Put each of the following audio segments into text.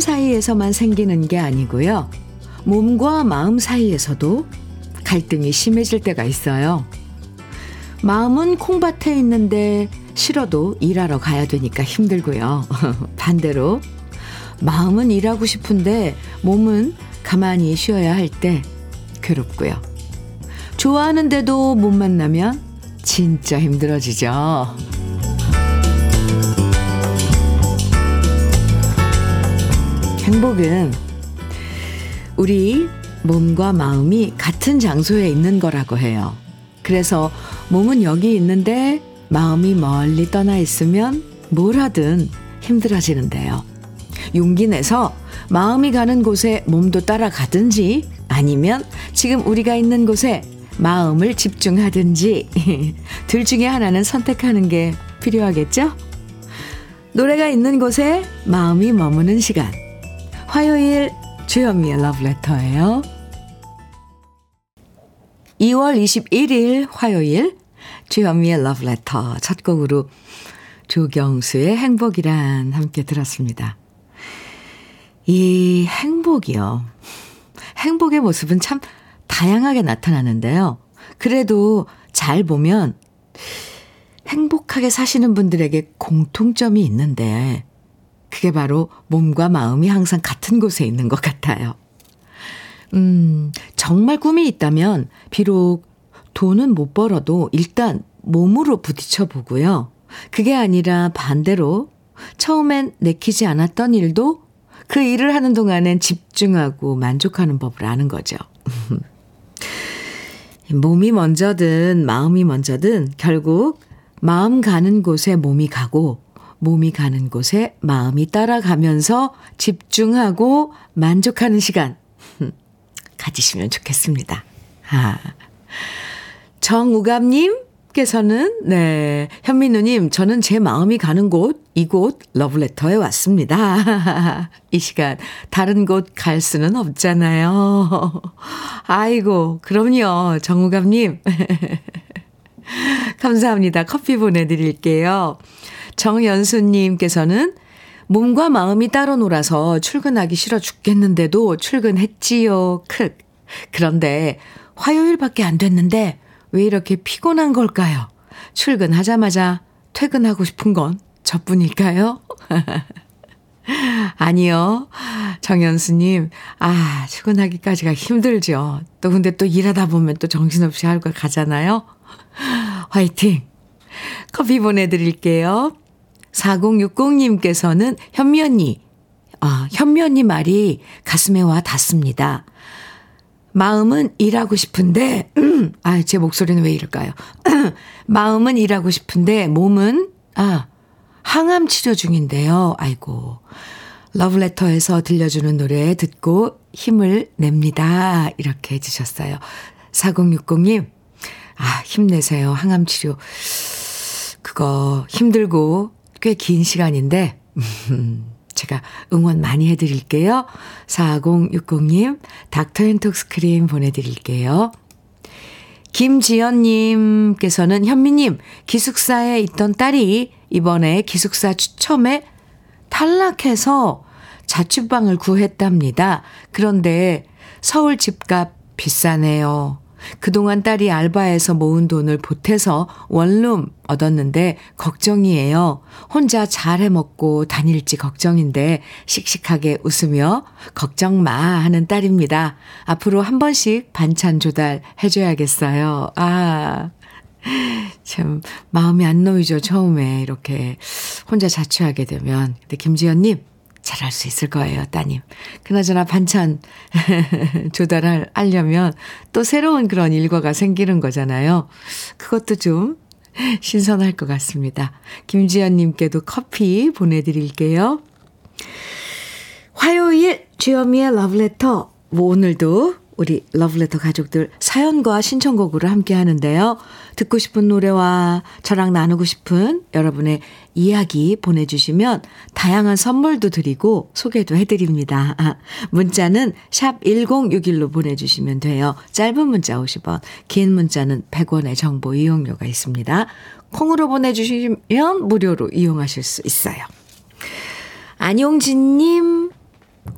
사이에서만 생기는 게 아니고요. 몸과 마음 사이에서도 갈등이 심해질 때가 있어요. 마음은 콩밭에 있는데 싫어도 일하러 가야 되니까 힘들고요. 반대로 마음은 일하고 싶은데 몸은 가만히 쉬어야 할 때 괴롭고요. 좋아하는데도 못 만나면 진짜 힘들어지죠. 행복은 우리 몸과 마음이 같은 장소에 있는 거라고 해요. 그래서 몸은 여기 있는데 마음이 멀리 떠나 있으면 뭘 하든 힘들어지는데요. 용기 내서 마음이 가는 곳에 몸도 따라가든지 아니면 지금 우리가 있는 곳에 마음을 집중하든지 둘 중에 하나는 선택하는 게 필요하겠죠? 노래가 있는 곳에 마음이 머무는 시간. 화요일 주현미의 러브레터예요. 2월 21일 화요일 주현미의 러브레터 첫 곡으로 조경수의 행복이란 함께 들었습니다. 이 행복이요. 행복의 모습은 참 다양하게 나타나는데요. 그래도 잘 보면 행복하게 사시는 분들에게 공통점이 있는데 그게 바로 몸과 마음이 항상 같은 곳에 있는 것 같아요. 음, 정말 꿈이 있다면 비록 돈은 못 벌어도 일단 몸으로 부딪혀 보고요. 그게 아니라 반대로 처음엔 내키지 않았던 일도 그 일을 하는 동안엔 집중하고 만족하는 법을 아는 거죠. 몸이 먼저든 마음이 먼저든 결국 마음 가는 곳에 몸이 가고 몸이 가는 곳에 마음이 따라가면서 집중하고 만족하는 시간 가지시면 좋겠습니다. 아. 정우감님께서는, 네, 현민우님, 저는 제 마음이 가는 곳, 이곳, 러브레터에 왔습니다. 이 시간, 다른 곳 갈 수는 없잖아요. 아이고, 그럼요, 정우감님. 감사합니다. 커피 보내드릴게요. 정연수님께서는 몸과 마음이 따로 놀아서 출근하기 싫어 죽겠는데도 출근했지요. 크. 그런데 화요일밖에 안 됐는데 왜 이렇게 피곤한 걸까요? 출근하자마자 퇴근하고 싶은 건 저뿐일까요? 아니요. 정연수님, 아, 출근하기까지가 힘들죠. 또 근데 또 일하다 보면 또 정신없이 할거 가잖아요. 화이팅! 커피 보내드릴게요. 4060님께서는 현미 언니, 아, 현미 언니 말이 가슴에 와 닿습니다. 마음은 일하고 싶은데, 음, 아, 제 목소리는 왜 이럴까요? 마음은 일하고 싶은데, 몸은, 아, 항암 치료 중인데요. 아이고. 러브레터에서 들려주는 노래 듣고 힘을 냅니다. 이렇게 해주셨어요. 4060님, 아, 힘내세요. 항암 치료. 그거 힘들고 꽤 긴 시간인데, 제가 응원 많이 해드릴게요. 4060님, 닥터 앤톡스 크림 보내드릴게요. 김지연님께서는 현미님, 기숙사에 있던 딸이 이번에 기숙사 추첨에 탈락해서 자취방을 구했답니다. 그런데 서울 집값 비싸네요. 그동안 딸이 알바해서 모은 돈을 보태서 원룸 얻었는데 걱정이에요. 혼자 잘 해먹고 다닐지 걱정인데 씩씩하게 웃으며 걱정 마 하는 딸입니다. 앞으로 한 번씩 반찬 조달 해줘야겠어요. 아. 참, 마음이 안 놓이죠, 처음에. 이렇게 혼자 자취하게 되면. 근데 김지연님, 잘할 수 있을 거예요, 따님. 그나저나 반찬 조달을 하려면 또 새로운 그런 일과가 생기는 거잖아요. 그것도 좀 신선할 것 같습니다. 김지연님께도 커피 보내드릴게요. 화요일 주현미의 러브레터. 뭐 오늘도 우리 러브레터 가족들 사연과 신청곡으로 함께 하는데요. 듣고 싶은 노래와 저랑 나누고 싶은 여러분의 이야기 보내주시면 다양한 선물도 드리고 소개도 해드립니다. 아, 문자는 샵 1061로 보내주시면 돼요. 짧은 문자 50원, 긴 문자는 100원의 정보 이용료가 있습니다. 콩으로 보내주시면 무료로 이용하실 수 있어요. 안용진님,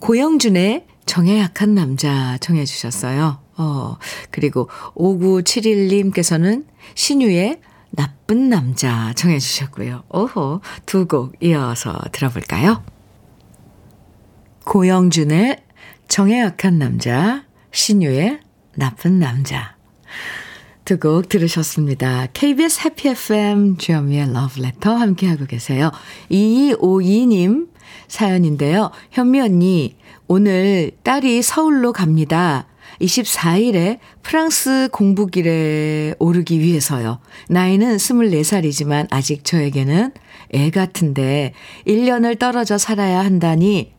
고영준의 정에 약한 남자 청해 주셨어요. 어, 그리고 5971님께서는 신유의 나쁜 남자 청해 주셨고요. 오호, 두 곡 이어서 들어볼까요? 고영준의 정에 약한 남자, 신유의 나쁜 남자. 두 곡 들으셨습니다. KBS 해피 FM 주현미의 러브레터 함께하고 계세요. 2252님 사연인데요. 현미 언니, 오늘 딸이 서울로 갑니다. 24일에 프랑스 공부길에 오르기 위해서요. 나이는 24살이지만 아직 저에게는 애 같은데 1년을 떨어져 살아야 한다니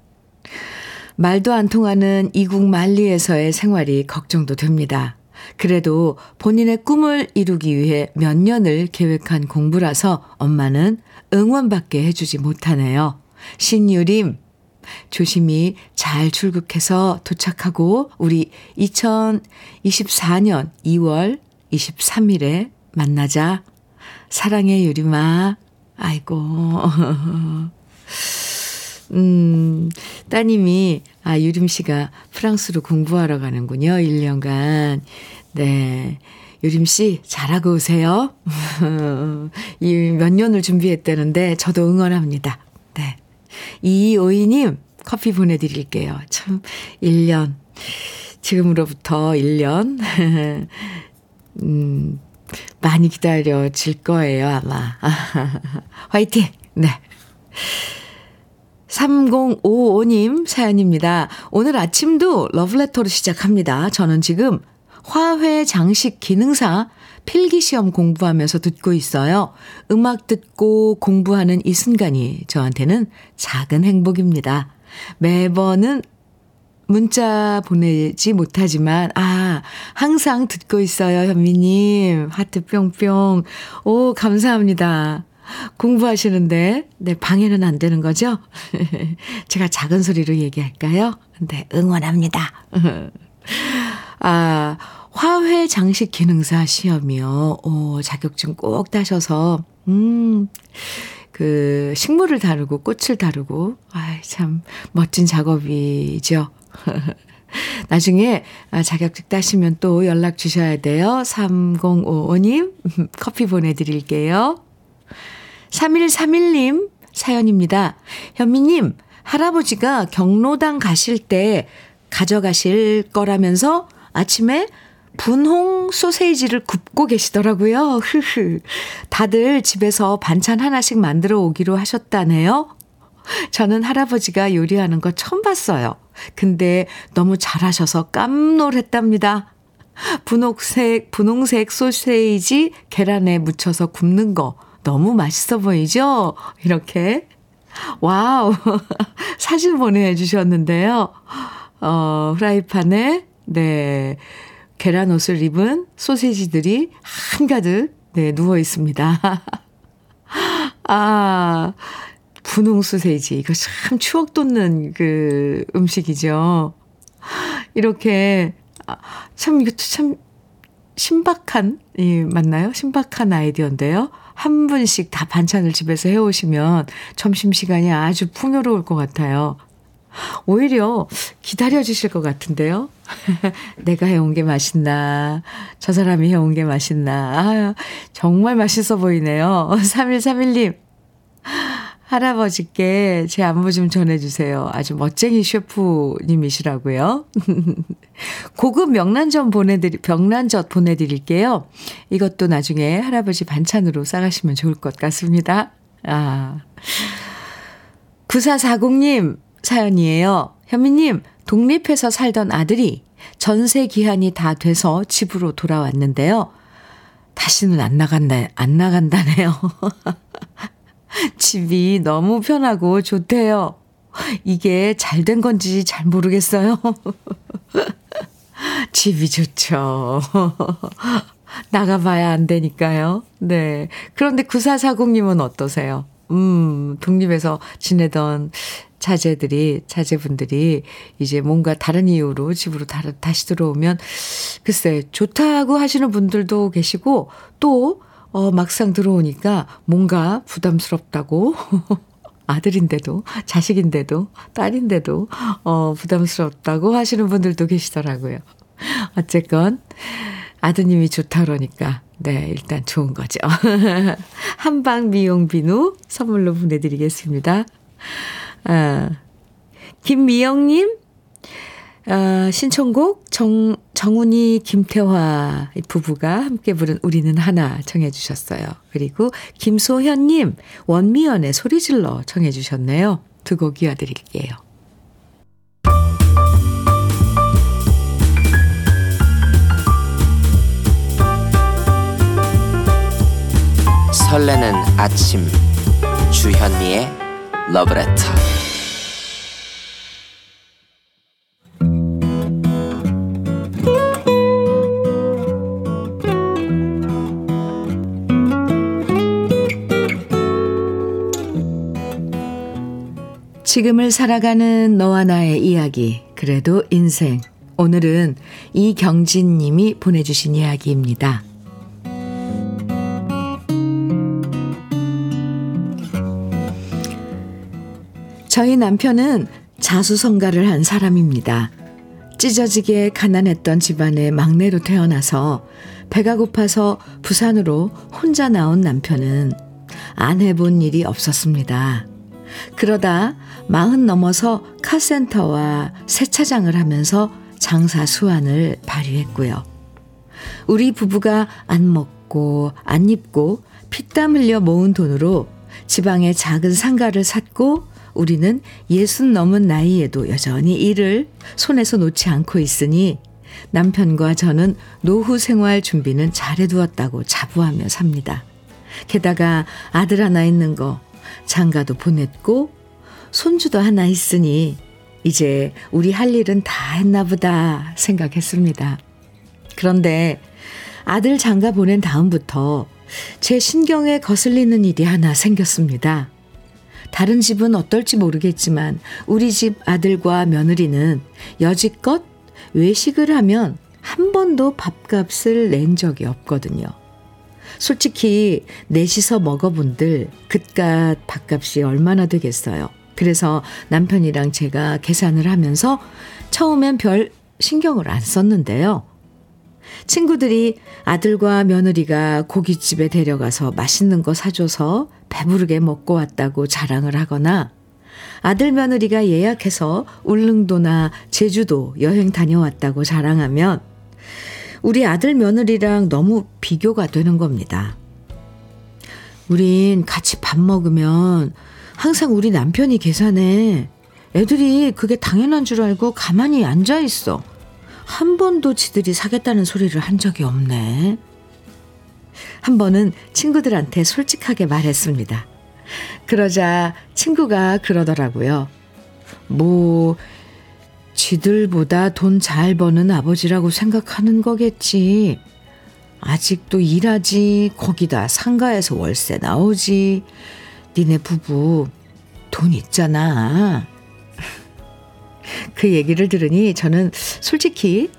말도 안 통하는 이국 만리에서의 생활이 걱정도 됩니다. 그래도 본인의 꿈을 이루기 위해 몇 년을 계획한 공부라서 엄마는 응원받게 해주지 못하네요. 신유림, 조심히 잘 출국해서 도착하고 우리 2024년 2월 23일에 만나자. 사랑해, 유림아. 아이고. 음, 따님이, 아, 유림 씨가 프랑스로 공부하러 가는군요. 1년간. 네. 유림 씨, 잘하고 오세요. 이 몇 년을 준비했다는데, 저도 응원합니다. 네. 이오이님, 커피 보내드릴게요. 참, 1년. 지금으로부터 1년. 음, 많이 기다려질 거예요, 아마. 화이팅! 네. 3055님 사연입니다. 오늘 아침도 러브레터로 시작합니다. 저는 지금 화훼 장식 기능사 필기시험 공부하면서 듣고 있어요. 음악 듣고 공부하는 이 순간이 저한테는 작은 행복입니다. 매번은 문자 보내지 못하지만, 아, 항상 듣고 있어요, 현미님. 하트 뿅뿅. 오, 감사합니다. 공부하시는데, 네, 방해는 안 되는 거죠? 제가 작은 소리로 얘기할까요? 네, 응원합니다. 아, 화훼 장식 기능사 시험이요. 오, 자격증 꼭 따셔서, 음, 그, 식물을 다루고, 꽃을 다루고, 아이, 참, 멋진 작업이죠. 나중에 아, 자격증 따시면 또 연락 주셔야 돼요. 3055님, 커피 보내드릴게요. 3131님 사연입니다. 현미님, 할아버지가 경로당 가실 때 가져가실 거라면서 아침에 분홍 소세지를 굽고 계시더라고요. 흐흐. 다들 집에서 반찬 하나씩 만들어 오기로 하셨다네요. 저는 할아버지가 요리하는 거 처음 봤어요. 근데 너무 잘하셔서 깜놀했답니다. 분홍색, 분홍색 소세지 계란에 묻혀서 굽는 거 너무 맛있어 보이죠? 이렇게. 와우. 사진 보내주셨는데요. 어, 프라이팬에, 네. 계란 옷을 입은 소세지들이 한가득, 네, 누워 있습니다. 아, 분홍 소세지. 이거 참 추억 돋는 그 음식이죠. 이렇게, 아, 참, 이것도 참 신박한, 이, 맞나요? 신박한 아이디어인데요. 한 분씩 다 반찬을 집에서 해오시면 점심시간이 아주 풍요로울 것 같아요. 오히려 기다려 주실 것 같은데요. 내가 해온 게 맛있나, 저 사람이 해온 게 맛있나. 아, 정말 맛있어 보이네요. 3131님. 할아버지께 제 안부 좀 전해주세요. 아주 멋쟁이 셰프님이시라고요. 고급 명란젓 보내드리, 명란젓 보내드릴게요. 이것도 나중에 할아버지 반찬으로 싸가시면 좋을 것 같습니다. 아. 9440님, 사연이에요. 현미님, 독립해서 살던 아들이 전세 기한이 다 돼서 집으로 돌아왔는데요. 다시는 안 나간다, 안 나간다네요. 집이 너무 편하고 좋대요. 이게 잘 된 건지 잘 모르겠어요. 집이 좋죠. 나가봐야 안 되니까요. 네. 그런데 9440님은 어떠세요? 음, 독립해서 지내던 자제들이, 자제분들이 이제 뭔가 다른 이유로 집으로 다시 들어오면 글쎄, 좋다고 하시는 분들도 계시고 또, 어, 막상 들어오니까 뭔가 부담스럽다고 아들인데도, 자식인데도, 딸인데도, 어, 부담스럽다고 하시는 분들도 계시더라고요. 어쨌건, 아드님이 좋다 그러니까, 네, 일단 좋은 거죠. 한방 미용 비누 선물로 보내드리겠습니다. 아, 김미영님, 아, 신청곡 정, 정훈이 김태화 부부가 함께 부른 우리는 하나 청해 주셨어요. 그리고 김소현님 원미연의 소리질러 청해 주셨네요. 두 곡 이어드릴게요. 설레는 아침 주현미의 러브레터 지금을 살아가는 너와 나의 이야기, 그래도 인생. 오늘은 이경진 님이 보내주신 이야기입니다. 저희 남편은 자수성가를 한 사람입니다. 찢어지게 가난했던 집안의 막내로 태어나서 배가 고파서 부산으로 혼자 나온 남편은 안 해본 일이 없었습니다. 그러다 마흔 넘어서 카센터와 세차장을 하면서 장사 수완을 발휘했고요. 우리 부부가 안 먹고 안 입고 피땀 흘려 모은 돈으로 지방의 작은 상가를 샀고 우리는 예순 넘은 나이에도 여전히 일을 손에서 놓지 않고 있으니 남편과 저는 노후 생활 준비는 잘해두었다고 자부하며 삽니다. 게다가 아들 하나 있는 거 장가도 보냈고 손주도 하나 있으니 이제 우리 할 일은 다 했나 보다 생각했습니다. 그런데 아들 장가 보낸 다음부터 제 신경에 거슬리는 일이 하나 생겼습니다. 다른 집은 어떨지 모르겠지만 우리 집 아들과 며느리는 여지껏 외식을 하면 한 번도 밥값을 낸 적이 없거든요. 솔직히 넷이서 먹어본들 그깟 밥값이 얼마나 되겠어요. 그래서 남편이랑 제가 계산을 하면서 처음엔 별 신경을 안 썼는데요. 친구들이 아들과 며느리가 고깃집에 데려가서 맛있는 거 사줘서 배부르게 먹고 왔다고 자랑을 하거나 아들 며느리가 예약해서 울릉도나 제주도 여행 다녀왔다고 자랑하면 우리 아들 며느리랑 너무 비교가 되는 겁니다. 우린 같이 밥 먹으면 항상 우리 남편이 계산해. 애들이 그게 당연한 줄 알고 가만히 앉아 있어. 한 번도 지들이 사겠다는 소리를 한 적이 없네. 한 번은 친구들한테 솔직하게 말했습니다. 그러자 친구가 그러더라고요. 뭐, 지들보다 돈 잘 버는 아버지라고 생각하는 거겠지. 아직도 일하지, 거기다 상가에서 월세 나오지. 니네 부부 돈 있잖아. 그 얘기를 들으니 저는 솔직히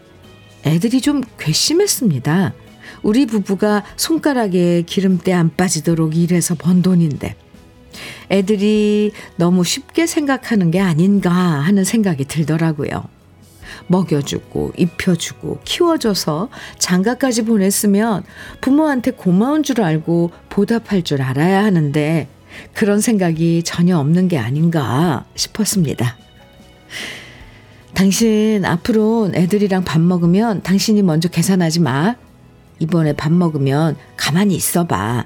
애들이 좀 괘씸했습니다. 우리 부부가 손가락에 기름때 안 빠지도록 일해서 번 돈인데 애들이 너무 쉽게 생각하는 게 아닌가 하는 생각이 들더라고요. 먹여주고 입혀주고 키워줘서 장가까지 보냈으면 부모한테 고마운 줄 알고 보답할 줄 알아야 하는데 그런 생각이 전혀 없는 게 아닌가 싶었습니다. 당신 앞으로 애들이랑 밥 먹으면 당신이 먼저 계산하지 마. 이번에 밥 먹으면 가만히 있어 봐.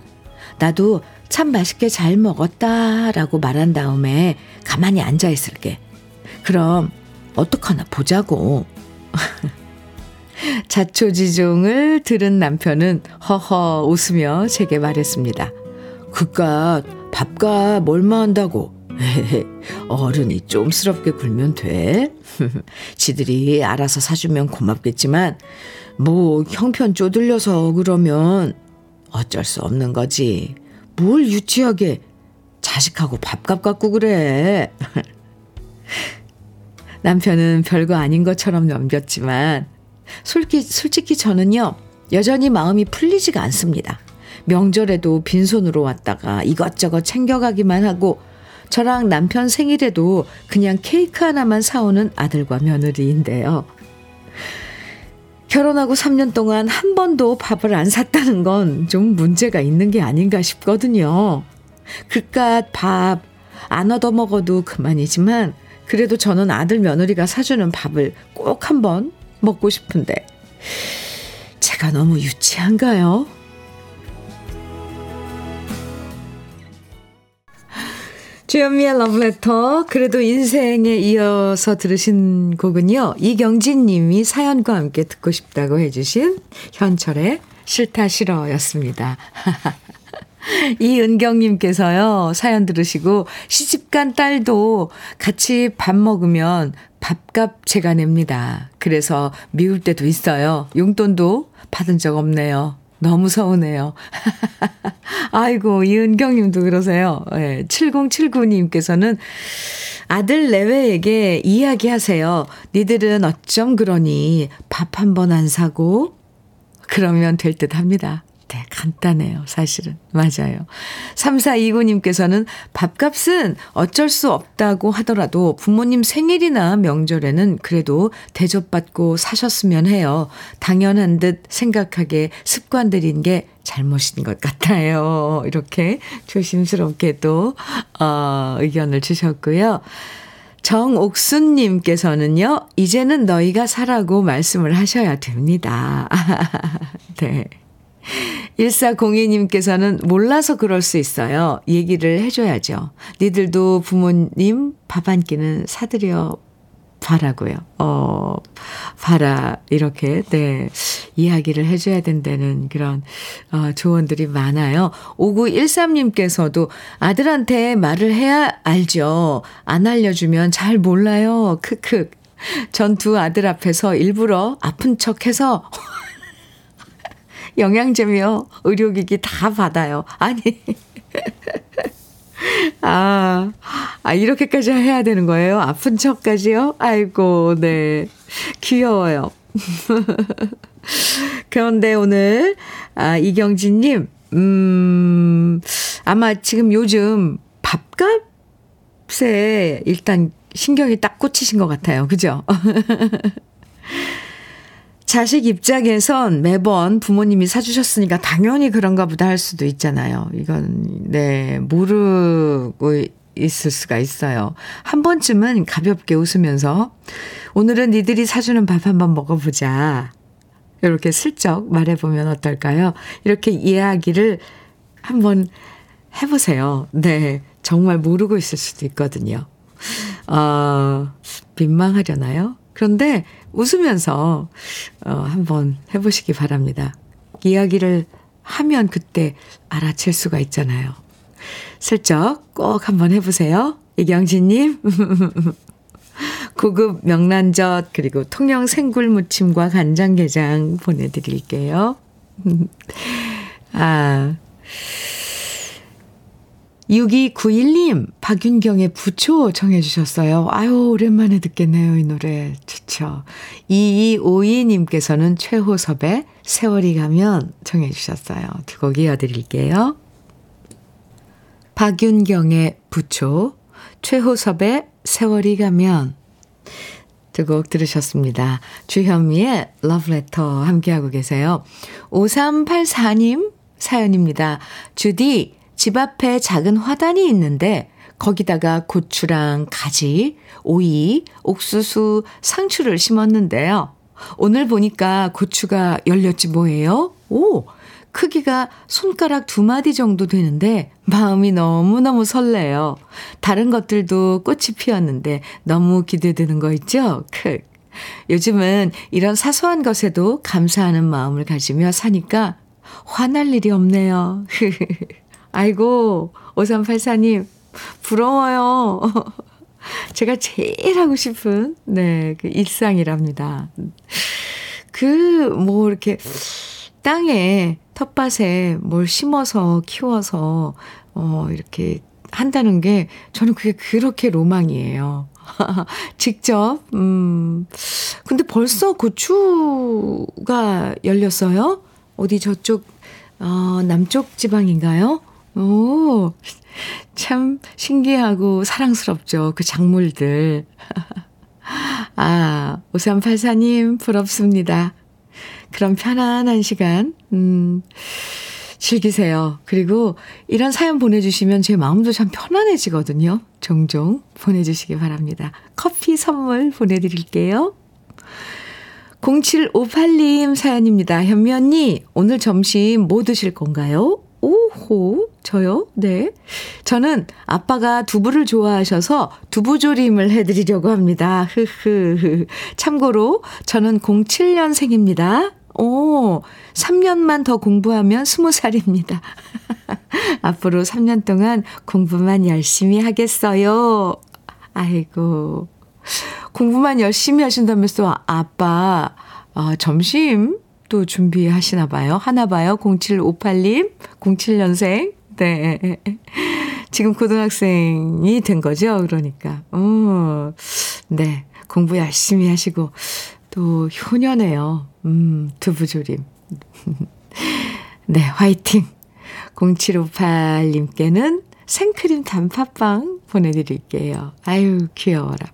나도 참 맛있게 잘 먹었다 라고 말한 다음에 가만히 앉아 있을게. 그럼 어떡하나 보자고. 자초지종을 들은 남편은 허허 웃으며 제게 말했습니다. 그깟 밥값 얼마 한다고. 어른이 좀스럽게 굴면 돼. 지들이 알아서 사주면 고맙겠지만, 뭐, 형편 쪼들려서 그러면 어쩔 수 없는 거지. 뭘 유치하게 자식하고 밥값 갖고 그래. 남편은 별거 아닌 것처럼 넘겼지만, 솔직히, 솔직히 저는요, 여전히 마음이 풀리지가 않습니다. 명절에도 빈손으로 왔다가 이것저것 챙겨가기만 하고 저랑 남편 생일에도 그냥 케이크 하나만 사오는 아들과 며느리인데요. 결혼하고 3년 동안 한 번도 밥을 안 샀다는 건 좀 문제가 있는 게 아닌가 싶거든요. 그깟 밥 안 얻어 먹어도 그만이지만 그래도 저는 아들 며느리가 사주는 밥을 꼭 한번 먹고 싶은데 제가 너무 유치한가요? 주현미의 러브레터. 그래도 인생에 이어서 들으신 곡은요. 이경진 님이 사연과 함께 듣고 싶다고 해주신 현철의 싫다 싫어였습니다. 이은경님께서요, 사연 들으시고, 시집간 딸도 같이 밥 먹으면 밥값 제가 냅니다. 그래서 미울 때도 있어요. 용돈도 받은 적 없네요. 너무 서운해요. 아이고, 이은경 님도 그러세요. 네, 7079님께서는 아들 내외에게 이야기하세요. 니들은 어쩜 그러니 밥 한 번 안 사고 그러면 될 듯 합니다. 네, 간단해요. 사실은. 맞아요. 3429님께서는 밥값은 어쩔 수 없다고 하더라도 부모님 생일이나 명절에는 그래도 대접받고 사셨으면 해요. 당연한 듯 생각하게 습관들인 게 잘못인 것 같아요. 이렇게 조심스럽게 도 어, 의견을 주셨고요. 정옥순님께서는요, 이제는 너희가 사라고 말씀을 하셔야 됩니다. 네. 1402님께서는 몰라서 그럴 수 있어요. 얘기를 해줘야죠. 니들도 부모님 밥 한 끼는 사드려 봐라고요. 어, 봐라. 이렇게, 네. 이야기를 해줘야 된다는 그런, 어, 조언들이 많아요. 5913님께서도 아들한테 말을 해야 알죠. 안 알려주면 잘 몰라요. 크크. 전 두 아들 앞에서 일부러 아픈 척 해서 영양제며 의료기기 다 받아요. 아니. 아, 아, 이렇게까지 해야 되는 거예요? 아픈 척까지요? 아이고, 네. 귀여워요. 그런데 오늘, 아, 이경진님, 음, 아마 지금 요즘 밥값에 일단 신경이 딱 꽂히신 것 같아요. 그죠? 자식 입장에선 매번 부모님이 사주셨으니까 당연히 그런가 보다 할 수도 있잖아요. 이건, 네, 모르고 있을 수가 있어요. 한 번쯤은 가볍게 웃으면서 오늘은 니들이 사주는 밥 한번 먹어보자. 이렇게 슬쩍 말해보면 어떨까요? 이렇게 이야기를 한번 해보세요. 네. 정말 모르고 있을 수도 있거든요. 어, 민망하려나요? 그런데 웃으면서 어, 한번 해보시기 바랍니다. 이야기를 하면 그때 알아챌 수가 있잖아요. 슬쩍 꼭 한번 해보세요. 이경진님. 고급 명란젓 그리고 통영 생굴 무침과 간장게장 보내드릴게요. 아 6291님, 박윤경의 부초 정해주셨어요. 아유, 오랜만에 듣겠네요, 이 노래. 좋죠. 2252님께서는 최호섭의 세월이 가면 정해주셨어요. 두 곡 이어드릴게요. 박윤경의 부초, 최호섭의 세월이 가면 두곡 들으셨습니다. 주현미의 러브레터 함께하고 계세요. 5384님 사연입니다. 주디, 집 앞에 작은 화단이 있는데 거기다가 고추랑 가지, 오이, 옥수수, 상추를 심었는데요. 오늘 보니까 고추가 열렸지 뭐예요? 오! 크기가 손가락 두 마디 정도 되는데 마음이 너무너무 설레요. 다른 것들도 꽃이 피었는데 너무 기대되는 거 있죠? 크. 요즘은 이런 사소한 것에도 감사하는 마음을 가지며 사니까 화날 일이 없네요. 아이고, 5384님, 부러워요. 제가 제일 하고 싶은, 네, 그 일상이랍니다. 그, 뭐, 이렇게, 땅에, 텃밭에 뭘 심어서, 키워서, 어, 이렇게 한다는 게, 저는 그게 그렇게 로망이에요. 직접, 음, 근데 벌써 고추가 열렸어요? 어디 저쪽, 어, 남쪽 지방인가요? 오, 참 신기하고 사랑스럽죠. 그 작물들. 아, 5384님, 부럽습니다. 그런 편안한 시간, 음, 즐기세요. 그리고 이런 사연 보내주시면 제 마음도 참 편안해지거든요. 종종 보내주시기 바랍니다. 커피 선물 보내드릴게요. 0758님 사연입니다. 현미 언니, 오늘 점심 뭐 드실 건가요? 오호, 저요? 네. 저는 아빠가 두부를 좋아하셔서 두부조림을 해드리려고 합니다. 흐흐. 참고로 저는 07년생입니다. 오, 3년만 더 공부하면 20살입니다. 앞으로 3년 동안 공부만 열심히 하겠어요. 아이고. 공부만 열심히 하신다면서 아빠, 아, 점심 또 준비하시나 봐요. 하나 봐요. 0758님, 07년생. 네. 지금 고등학생이 된 거죠. 그러니까. 어, 네. 공부 열심히 하시고, 또 효녀네요. 음, 두부조림. 네, 화이팅! 0758님께는 생크림 단팥빵 보내드릴게요. 아유, 귀여워라.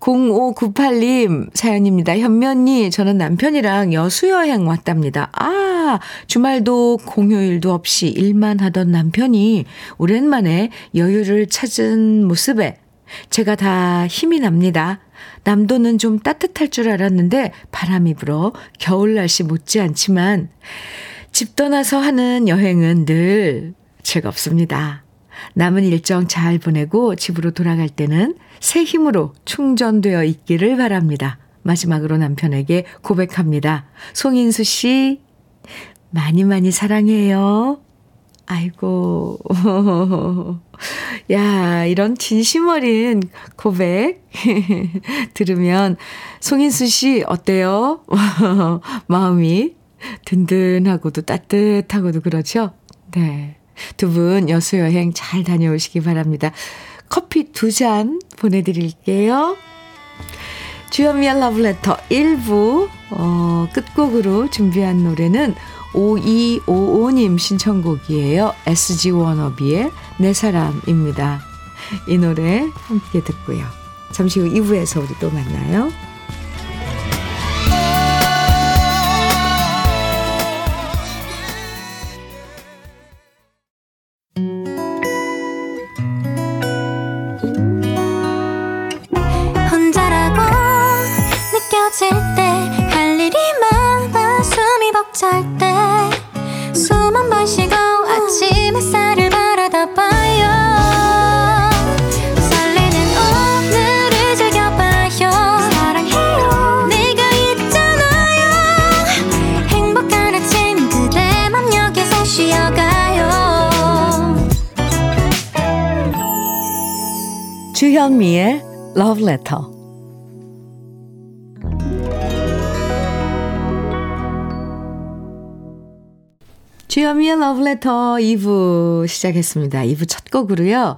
0598님 사연입니다. 현면이 저는 남편이랑 여수 여행 왔답니다. 아, 주말도 공휴일도 없이 일만 하던 남편이 오랜만에 여유를 찾은 모습에 제가 다 힘이 납니다. 남도는 좀 따뜻할 줄 알았는데 바람이 불어 겨울 날씨 못지않지만 집 떠나서 하는 여행은 늘 즐겁습니다. 남은 일정 잘 보내고 집으로 돌아갈 때는 새 힘으로 충전되어 있기를 바랍니다. 마지막으로 남편에게 고백합니다. 송인수 씨, 많이 많이 사랑해요. 아이고. 야, 이런 진심 어린 고백 들으면 송인수 씨 어때요? 마음이 든든하고도 따뜻하고도 그렇죠? 네. 두 분 여수 여행 잘 다녀오시기 바랍니다. 커피 두 잔 보내드릴게요. 주현미의 러브레터 1부 어, 끝곡으로 준비한 노래는 5255님 신청곡이에요. SG 워너비의 내 사람입니다. 이 노래 함께 듣고요. 잠시 후 2부에서 우리 또 만나요. 주현미의 Love Letter. 주현미의 Love Letter 2부 시작했습니다. 2부 첫 곡으로요.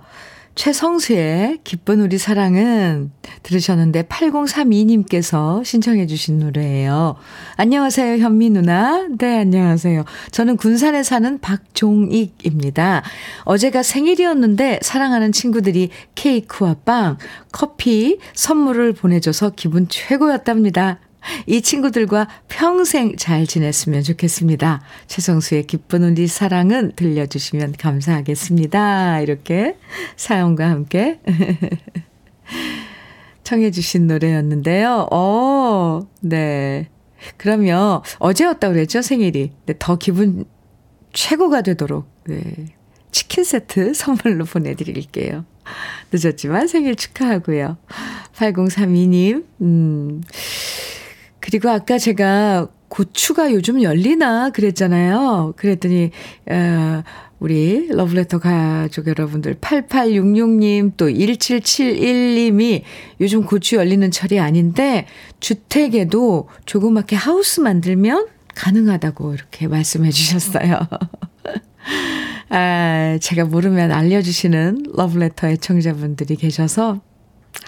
최성수의 기쁜 우리 사랑은 들으셨는데 8032님께서 신청해 주신 노래예요. 안녕하세요, 현미 누나. 네, 안녕하세요. 저는 군산에 사는 박종익입니다. 어제가 생일이었는데 사랑하는 친구들이 케이크와 빵, 커피 선물을 보내줘서 기분 최고였답니다. 이 친구들과 평생 잘 지냈으면 좋겠습니다. 최성수의 기쁜 우리 사랑은 들려주시면 감사하겠습니다. 이렇게 사연과 함께 청해주신 노래였는데요. 어, 네. 그러면 어제였다고 그랬죠, 생일이. 네, 더 기분 최고가 되도록, 네. 치킨 세트 선물로 보내드릴게요. 늦었지만 생일 축하하고요. 8032님, 음. 그리고 아까 제가 고추가 요즘 열리나 그랬잖아요. 그랬더니, 어, 우리 러브레터 가족 여러분들 8866님 또 1771님이 요즘 고추 열리는 철이 아닌데 주택에도 조그맣게 하우스 만들면 가능하다고 이렇게 말씀해 주셨어요. 아, 제가 모르면 알려주시는 러브레터 애청자분들이 계셔서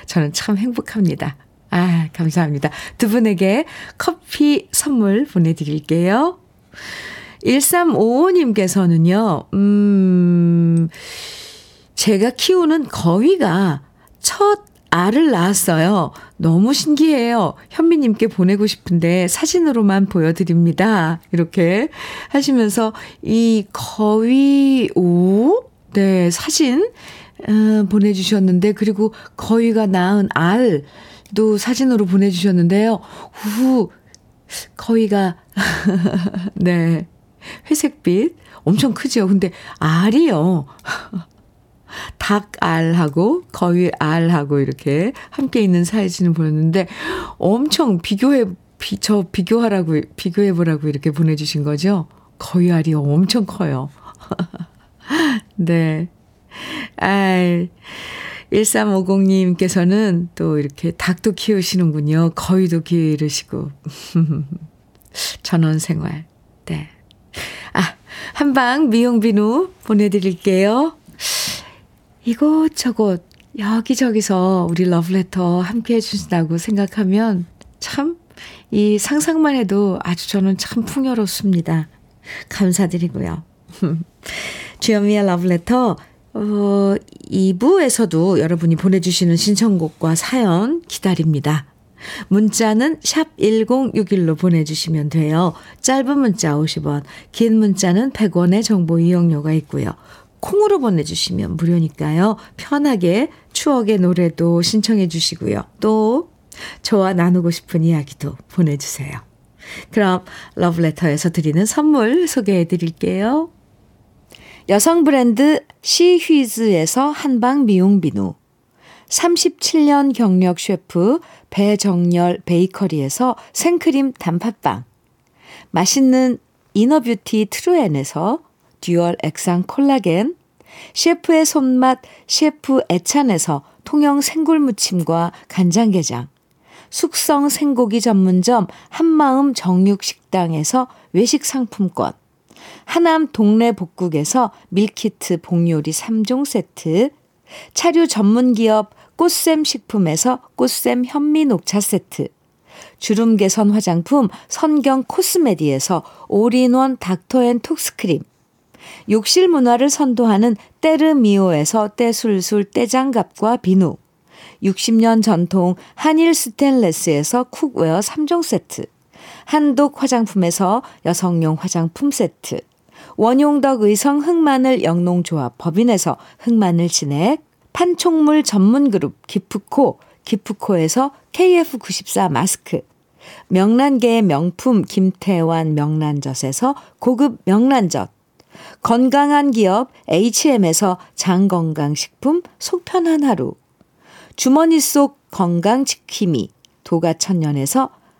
저는 참 행복합니다. 아, 감사합니다. 두 분에게 커피 선물 보내드릴게요. 1355님께서는요, 음, 제가 키우는 거위가 첫 알을 낳았어요. 너무 신기해요. 현미님께 보내고 싶은데 사진으로만 보여드립니다. 이렇게 하시면서 이 거위 오, 네, 사진 음, 보내주셨는데 그리고 거위가 낳은 알 도 사진으로 보내주셨는데요. 후, 거위가 네 회색빛 엄청 크죠. 근데 알이요. 닭알하고 거위알하고 이렇게 함께 있는 사진을 보냈는데 엄청 비교해 비, 저 비교하라고 비교해 보라고 이렇게 보내주신 거죠. 거위알이 엄청 커요. 네. 아, 1350님께서는 또 이렇게 닭도 키우시는군요. 거위도 기르시고. 전원 생활. 네. 아, 한방 미용 비누 보내드릴게요. 이곳저곳 여기저기서 우리 러브레터 함께 해주신다고 생각하면 참 이 상상만 해도 아주 저는 참 풍요롭습니다. 감사드리고요. 주현미의 러브레터 어, 2부에서도 여러분이 보내주시는 신청곡과 사연 기다립니다. 문자는 샵 1061로 보내주시면 돼요. 짧은 문자 50원, 긴 문자는 100원의 정보 이용료가 있고요. 콩으로 보내주시면 무료니까요. 편하게 추억의 노래도 신청해 주시고요. 또 저와 나누고 싶은 이야기도 보내주세요. 그럼 러브레터에서 드리는 선물 소개해 드릴게요. 여성 브랜드 시휘즈에서 한방 미용 비누 37년 경력 셰프 배정열 베이커리에서 생크림 단팥빵 맛있는 inner beauty 트루엔에서 dual 액상 콜라겐, 셰프의 손맛 셰프 애찬에서 통영 생굴무침과 간장게장, 숙성 생고기 전문점 한마음 정육식당에서 외식 상품권, 하남 동네 복국에서 밀키트 복요리 3종 세트, 차류 전문 기업 꽃샘 식품에서 꽃샘 현미 녹차 세트, 주름 개선 화장품 선경 코스메디에서 올인원 닥터 앤 톡스크림, 욕실 문화를 선도하는 때르미오에서 때술술 때장갑과 비누, 60년 전통 한일 스텐레스에서 cookware 3종 세트, 한독 화장품에서 여성용 화장품 세트, 원용덕 의성 흑마늘 영농조합 법인에서 흑마늘 진액, 판촉물 전문 그룹 기프코, 기프코에서 KF94 마스크, 명란계의 명품 김태환 명란젓에서 고급 명란젓, 건강한 기업 HM에서 장건강식품 속편한 하루. 주머니 속 건강지킴이 도가천년에서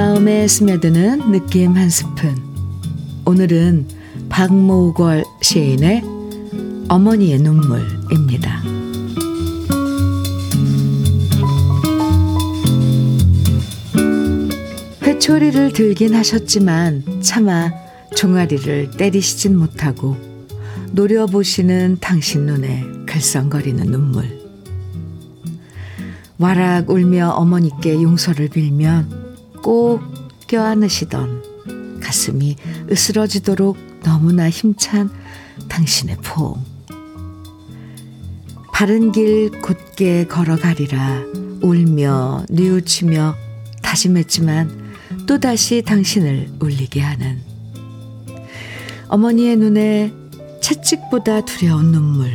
마음에 스며드는 느낌 한 스푼. 오늘은 박모걸 시인의 어머니의 눈물입니다. 회초리를 들긴 하셨지만 차마 종아리를 때리시진 못하고 노려보시는 당신 눈에 글썽거리는 눈물. 와락 울며 어머니께 용서를 빌면 꼭 껴안으시던 가슴이 으스러지도록 너무나 힘찬 당신의 포옹. 바른 길 곧게 걸어가리라 울며 뉘우치며 다짐했지만 또다시 당신을 울리게 하는 어머니의 눈에 채찍보다 두려운 눈물,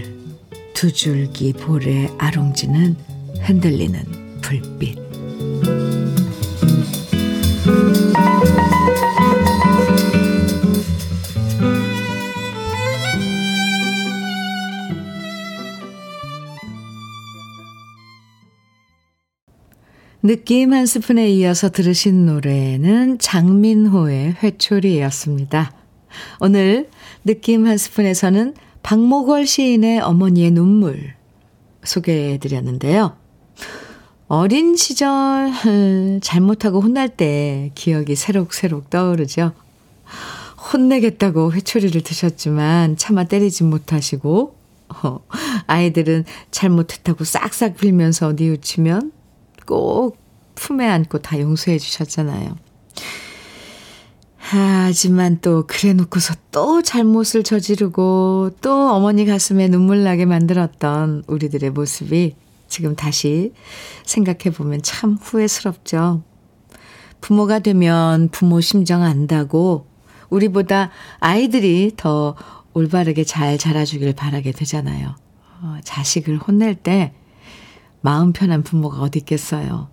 두 줄기 볼에 아롱지는 흔들리는 불빛. 느낌 한 스푼에 이어서 들으신 노래는 장민호의 회초리였습니다. 오늘 느낌 한 스푼에서는 박모걸 시인의 어머니의 눈물 소개해 드렸는데요. 어린 시절 잘못하고 혼날 때 기억이 새록새록 떠오르죠. 혼내겠다고 회초리를 드셨지만 차마 때리지 못하시고 어, 아이들은 잘못했다고 싹싹 빌면서 뉘우치면 꼭 품에 안고 다 용서해 주셨잖아요. 하지만 또 그래 놓고서 또 잘못을 저지르고 또 어머니 가슴에 눈물 나게 만들었던 우리들의 모습이 지금 다시 생각해 보면 참 후회스럽죠. 부모가 되면 부모 심정 안다고 우리보다 아이들이 더 올바르게 잘 자라주길 바라게 되잖아요. 어, 자식을 혼낼 때 마음 편한 부모가 어디 있겠어요.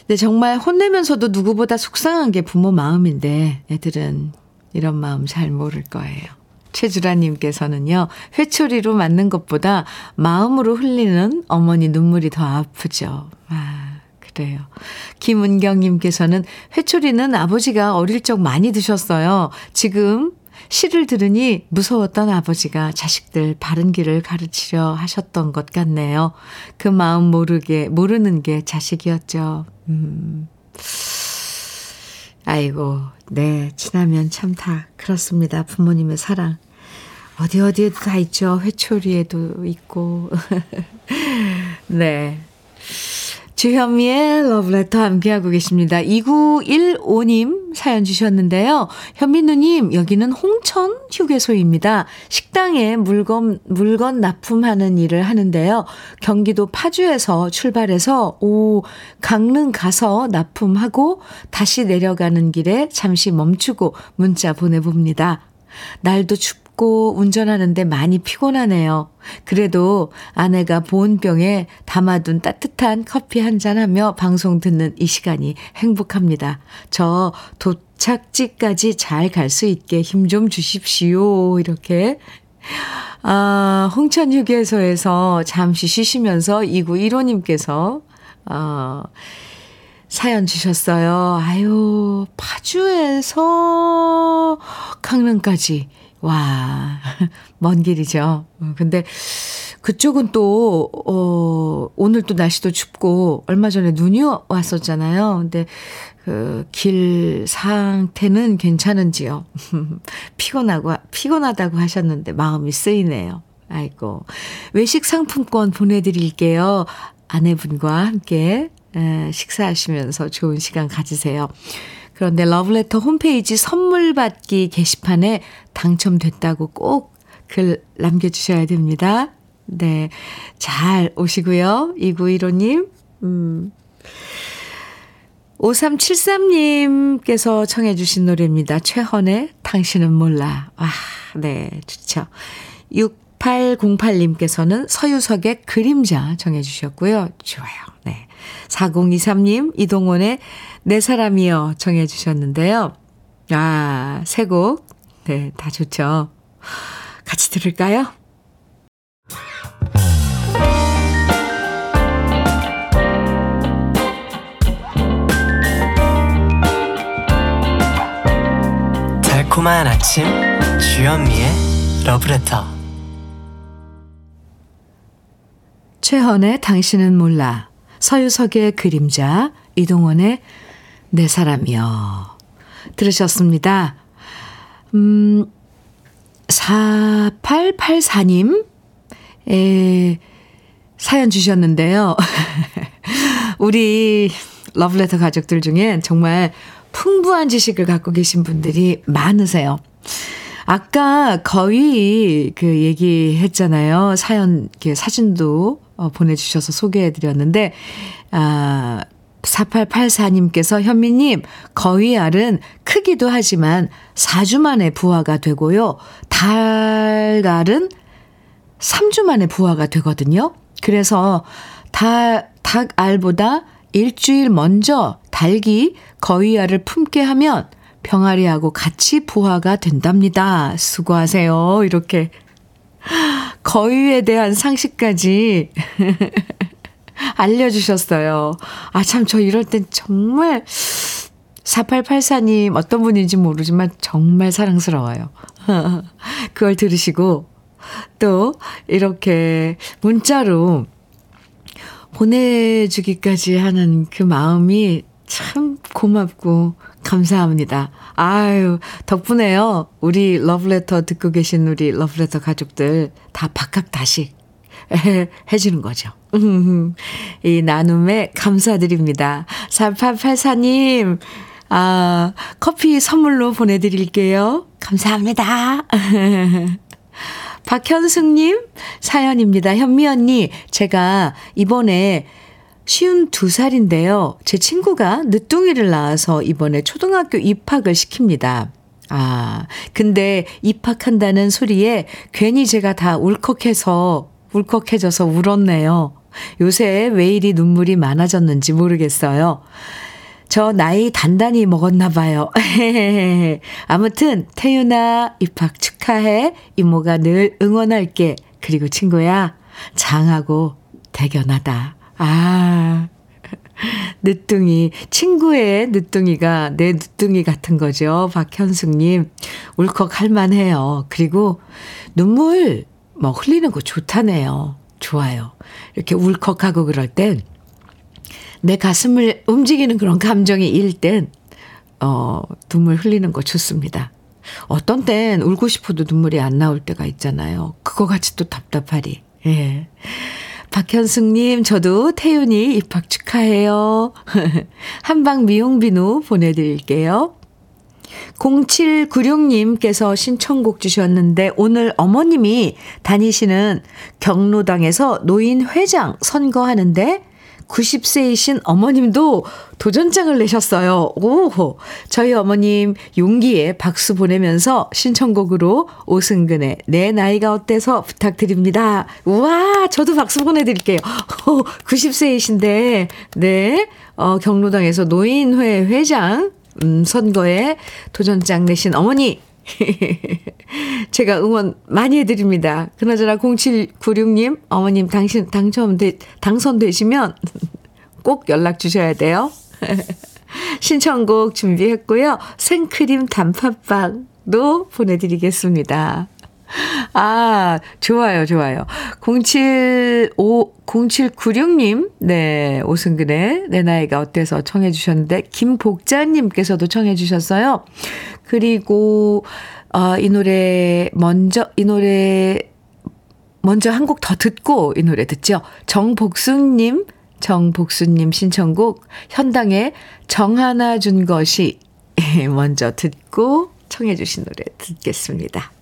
근데 정말 혼내면서도 누구보다 속상한 게 부모 마음인데 애들은 이런 마음 잘 모를 거예요. 최주라님께서는요, 회초리로 맞는 것보다 마음으로 흘리는 어머니 눈물이 더 아프죠. 아, 그래요. 김은경님께서는 회초리는 아버지가 어릴 적 많이 드셨어요. 지금 시를 들으니 무서웠던 아버지가 자식들 바른 길을 가르치려 하셨던 것 같네요. 그 마음 모르게, 모르는 게 자식이었죠. 음. 아이고, 네, 지나면 참 다 그렇습니다. 부모님의 사랑. 어디 어디에도 다 있죠. 회초리에도 있고. 네. 주현미의 러브레터 함께하고 계십니다. 2915님 사연 주셨는데요. 현민우님, 여기는 홍천 휴게소입니다. 식당에 물건, 물건 납품하는 일을 하는데요. 경기도 파주에서 출발해서 오, 강릉 가서 납품하고 다시 내려가는 길에 잠시 멈추고 문자 보내봅니다. 날도 춥고 춥고 운전하는데 많이 피곤하네요. 그래도 아내가 보온병에 담아둔 따뜻한 커피 한 잔 하며 방송 듣는 이 시간이 행복합니다. 저 도착지까지 잘 갈 수 있게 힘 좀 주십시오. 이렇게. 아, 홍천 휴게소에서 잠시 쉬시면서 2915님께서, 아, 사연 주셨어요. 아유, 파주에서 강릉까지 와, 먼 길이죠. 어, 근데 그쪽은 또, 어, 오늘 또 날씨도 춥고, 얼마 전에 눈이 왔었잖아요. 근데 그 길 상태는 괜찮은지요? 피곤하고, 피곤하다고 하셨는데 마음이 쓰이네요. 아이고. 외식 상품권 보내드릴게요. 아내분과 함께 식사하시면서 좋은 시간 가지세요. 그런데 러브레터 홈페이지 선물 받기 게시판에 당첨됐다고 꼭 글 남겨주셔야 됩니다. 네. 잘 오시고요. 2915님, 음. 5373님께서 청해주신 노래입니다. 최헌의 당신은 몰라. 아, 네. 좋죠. 6808님께서는 서유석의 그림자 정해주셨고요. 좋아요. 네. 4023님, 이동원의 내 사람이여 정해 주셨는데요. 아, 세 곡. 네, 다 좋죠. 같이 들을까요? 달콤한 아침 주현미의 러브레터 최헌의 당신은 몰라 서유석의 그림자 이동원의 내 사람이요. 들으셨습니다. 음, 4884님, 에, 사연 주셨는데요. 우리 러브레터 가족들 중에 정말 풍부한 지식을 갖고 계신 분들이 많으세요. 아까 거의 그 얘기했잖아요. 사연, 사진도 어, 보내주셔서 소개해드렸는데, 아, 4884님께서 현미님, 거위알은 크기도 하지만 4주 만에 부화가 되고요. 달알은 3주 만에 부화가 되거든요. 그래서 달, 닭알보다 일주일 먼저 닭이 거위알을 품게 하면 병아리하고 같이 부화가 된답니다. 수고하세요. 이렇게. 거위에 대한 상식까지 알려주셨어요. 아, 참, 저 이럴 땐 정말 4884님 어떤 분인지 모르지만 정말 사랑스러워요. 그걸 들으시고 또 이렇게 문자로 보내주기까지 하는 그 마음이 참 고맙고 감사합니다. 아유, 덕분에요. 우리 러브레터 듣고 계신 우리 러브레터 가족들 다 박학다식 해주는 거죠. 이 나눔에 감사드립니다. 4884님, 아, 커피 선물로 보내드릴게요. 감사합니다. 박현숙님 사연입니다. 현미 언니, 제가 이번에 쉬운 두 살인데요. 제 친구가 늦둥이를 낳아서 이번에 초등학교 입학을 시킵니다. 아, 근데 입학한다는 소리에 괜히 제가 다 울컥해서, 울컥해져서 울었네요. 요새 왜 이리 눈물이 많아졌는지 모르겠어요. 저 나이 단단히 먹었나 봐요. 아무튼 태윤아 입학 축하해. 이모가 늘 응원할게. 그리고 친구야 장하고 대견하다. 아 늦둥이 친구의 늦둥이가 내 늦둥이 같은 거죠. 박현숙님 울컥할 만해요. 그리고 눈물 뭐 흘리는 거 좋다네요. 좋아요. 이렇게 울컥하고 그럴 땐 내 가슴을 움직이는 그런 감정이 일 땐, 어, 눈물 흘리는 거 좋습니다. 어떤 땐 울고 싶어도 눈물이 안 나올 때가 있잖아요. 그거 같이 또 답답하리. 예. 박현승님, 저도 태윤이 입학 축하해요. 한방 미용 비누 보내드릴게요. 0796님께서 신청곡 주셨는데 오늘 어머님이 다니시는 경로당에서 노인회장 선거하는데 90세이신 어머님도 도전장을 내셨어요. 오, 저희 어머님 용기에 박수 보내면서 신청곡으로 오승근의 내 나이가 어때서 부탁드립니다. 우와, 저도 박수 보내드릴게요. 오, 90세이신데, 네, 어, 경로당에서 노인회 회장, 음, 선거에 도전장 내신 어머니, 제가 응원 많이 해드립니다. 그나저나 0796님, 어머님 당신 당첨돼, 당선되시면 꼭 연락 주셔야 돼요. 신청곡 준비했고요. 생크림 단팥빵도 보내드리겠습니다. 아, 좋아요, 좋아요. 075, 0796님, 네, 오승근의 내 나이가 어때서 청해주셨는데, 김복자님께서도 청해주셨어요. 그리고, 어, 이 노래, 먼저, 이 노래, 먼저 한 곡 더 듣고 이 노래 듣죠. 정복수님, 정복수님 신청곡, 현당의 정하나 준 것이 먼저 듣고 청해주신 노래 듣겠습니다.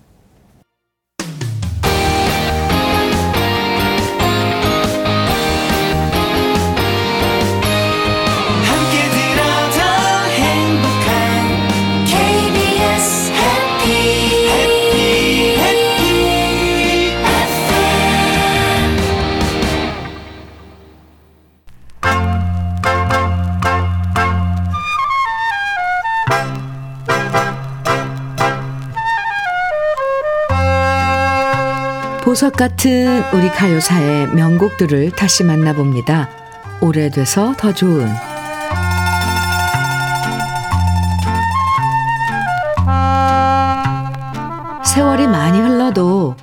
보석 같은 우리 가요사의 명곡들을 다시 만나봅니다. 오래돼서 더 좋은 세월이 많이 흘러도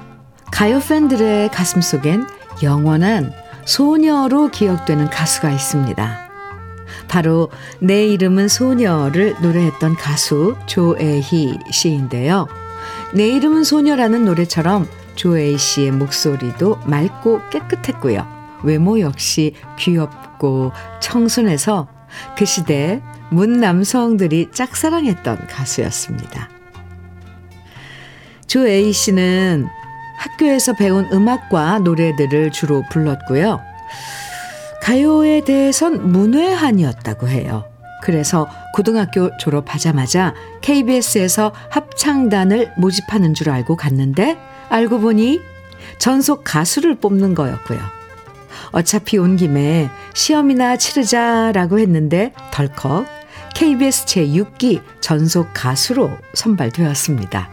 가요 팬들의 가슴 속엔 영원한 소녀로 기억되는 가수가 있습니다. 바로 내 이름은 소녀를 노래했던 가수 조애희 씨인데요. 내 이름은 소녀라는 노래처럼 조에이 씨의 목소리도 맑고 깨끗했고요. 외모 역시 귀엽고 청순해서 그 시대 문 남성들이 짝사랑했던 가수였습니다. 조에이 씨는 학교에서 배운 음악과 노래들을 주로 불렀고요. 가요에 대해선 문외한이었다고 해요. 그래서 고등학교 졸업하자마자 KBS에서 합창단을 모집하는 줄 알고 갔는데 알고 보니 전속 가수를 뽑는 거였고요. 어차피 온 김에 시험이나 치르자라고 했는데 덜컥 KBS 제6기 전속 가수로 선발되었습니다.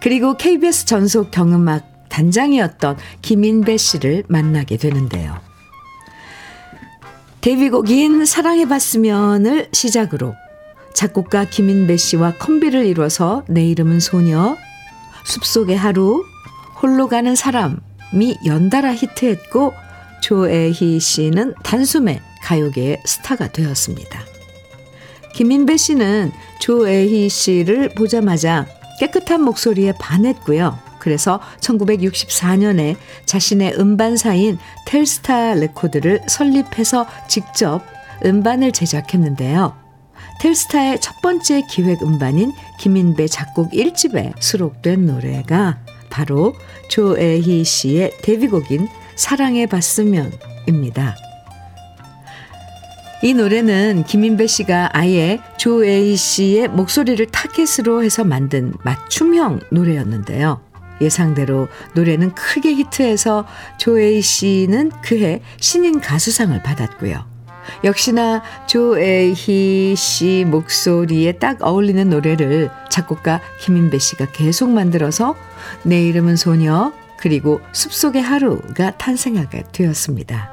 그리고 KBS 전속 경음악 단장이었던 김인배 씨를 만나게 되는데요. 데뷔곡인 사랑해봤으면을 시작으로 작곡가 김인배 씨와 콤비를 이뤄서 내 이름은 소녀, 숲속의 하루, 홀로 가는 사람이 연달아 히트했고 조애희 씨는 단숨에 가요계의 스타가 되었습니다. 김인배 씨는 조애희 씨를 보자마자 깨끗한 목소리에 반했고요. 그래서 1964년에 자신의 음반사인 텔스타 레코드를 설립해서 직접 음반을 제작했는데요. 텔스타의 첫 번째 기획 음반인 김인배 작곡 1집에 수록된 노래가 바로 조애희 씨의 데뷔곡인 사랑해 봤으면입니다. 이 노래는 김인배 씨가 아예 조애희 씨의 목소리를 타겟으로 해서 만든 맞춤형 노래였는데요. 예상대로 노래는 크게 히트해서 조애희 씨는 그해 신인 가수상을 받았고요. 역시나 조애희 씨 목소리에 딱 어울리는 노래를 작곡가 김인배 씨가 계속 만들어서 내 이름은 소녀 그리고 숲속의 하루가 탄생하게 되었습니다.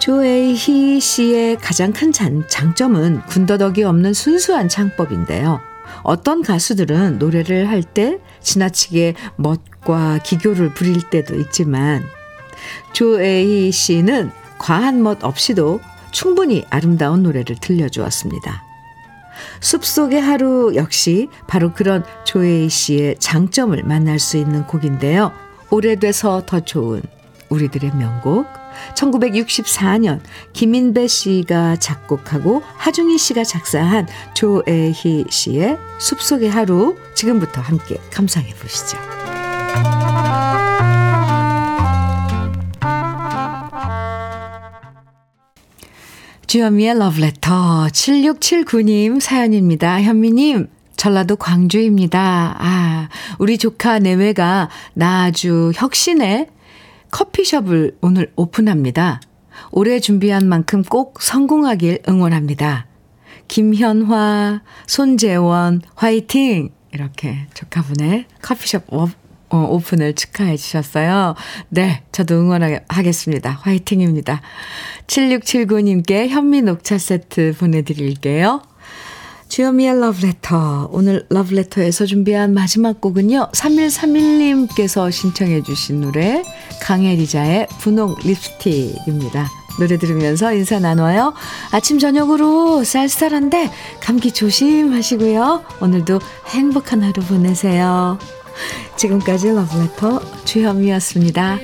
조애희 씨의 가장 큰 장점은 군더더기 없는 순수한 창법인데요. 어떤 가수들은 노래를 할 때 지나치게 멋과 기교를 부릴 때도 있지만 조애희 씨는 과한 멋 없이도 충분히 아름다운 노래를 들려주었습니다. 숲속의 하루 역시 바로 그런 조혜희 씨의 장점을 만날 수 있는 곡인데요. 오래돼서 더 좋은 우리들의 명곡. 1964년 김인배 씨가 작곡하고 하중희 씨가 작사한 조애희 씨의 숲속의 하루 지금부터 함께 감상해 보시죠. 주현미의 러브레터 7679님 사연입니다. 현미님 전라도 광주입니다. 아, 우리 조카 내외가 나 아주 혁신의 커피숍을 오늘 오픈합니다. 올해 준비한 만큼 꼭 성공하길 응원합니다. 김현화, 손재원, 화이팅! 이렇게 조카분의 커피숍 어, 오픈을 축하해 주셨어요. 네, 저도 응원하겠습니다. 화이팅입니다. 7679님께 현미 녹차 세트 보내드릴게요. 주여미의 러브레터. 오늘 러브레터에서 준비한 마지막 곡은요. 3131님께서 신청해 주신 노래 강혜리자의 분홍 립스틱입니다. 노래 들으면서 인사 나눠요. 아침 저녁으로 쌀쌀한데 감기 조심하시고요. 오늘도 행복한 하루 보내세요. 지금까지 러브레터 주현미였습니다.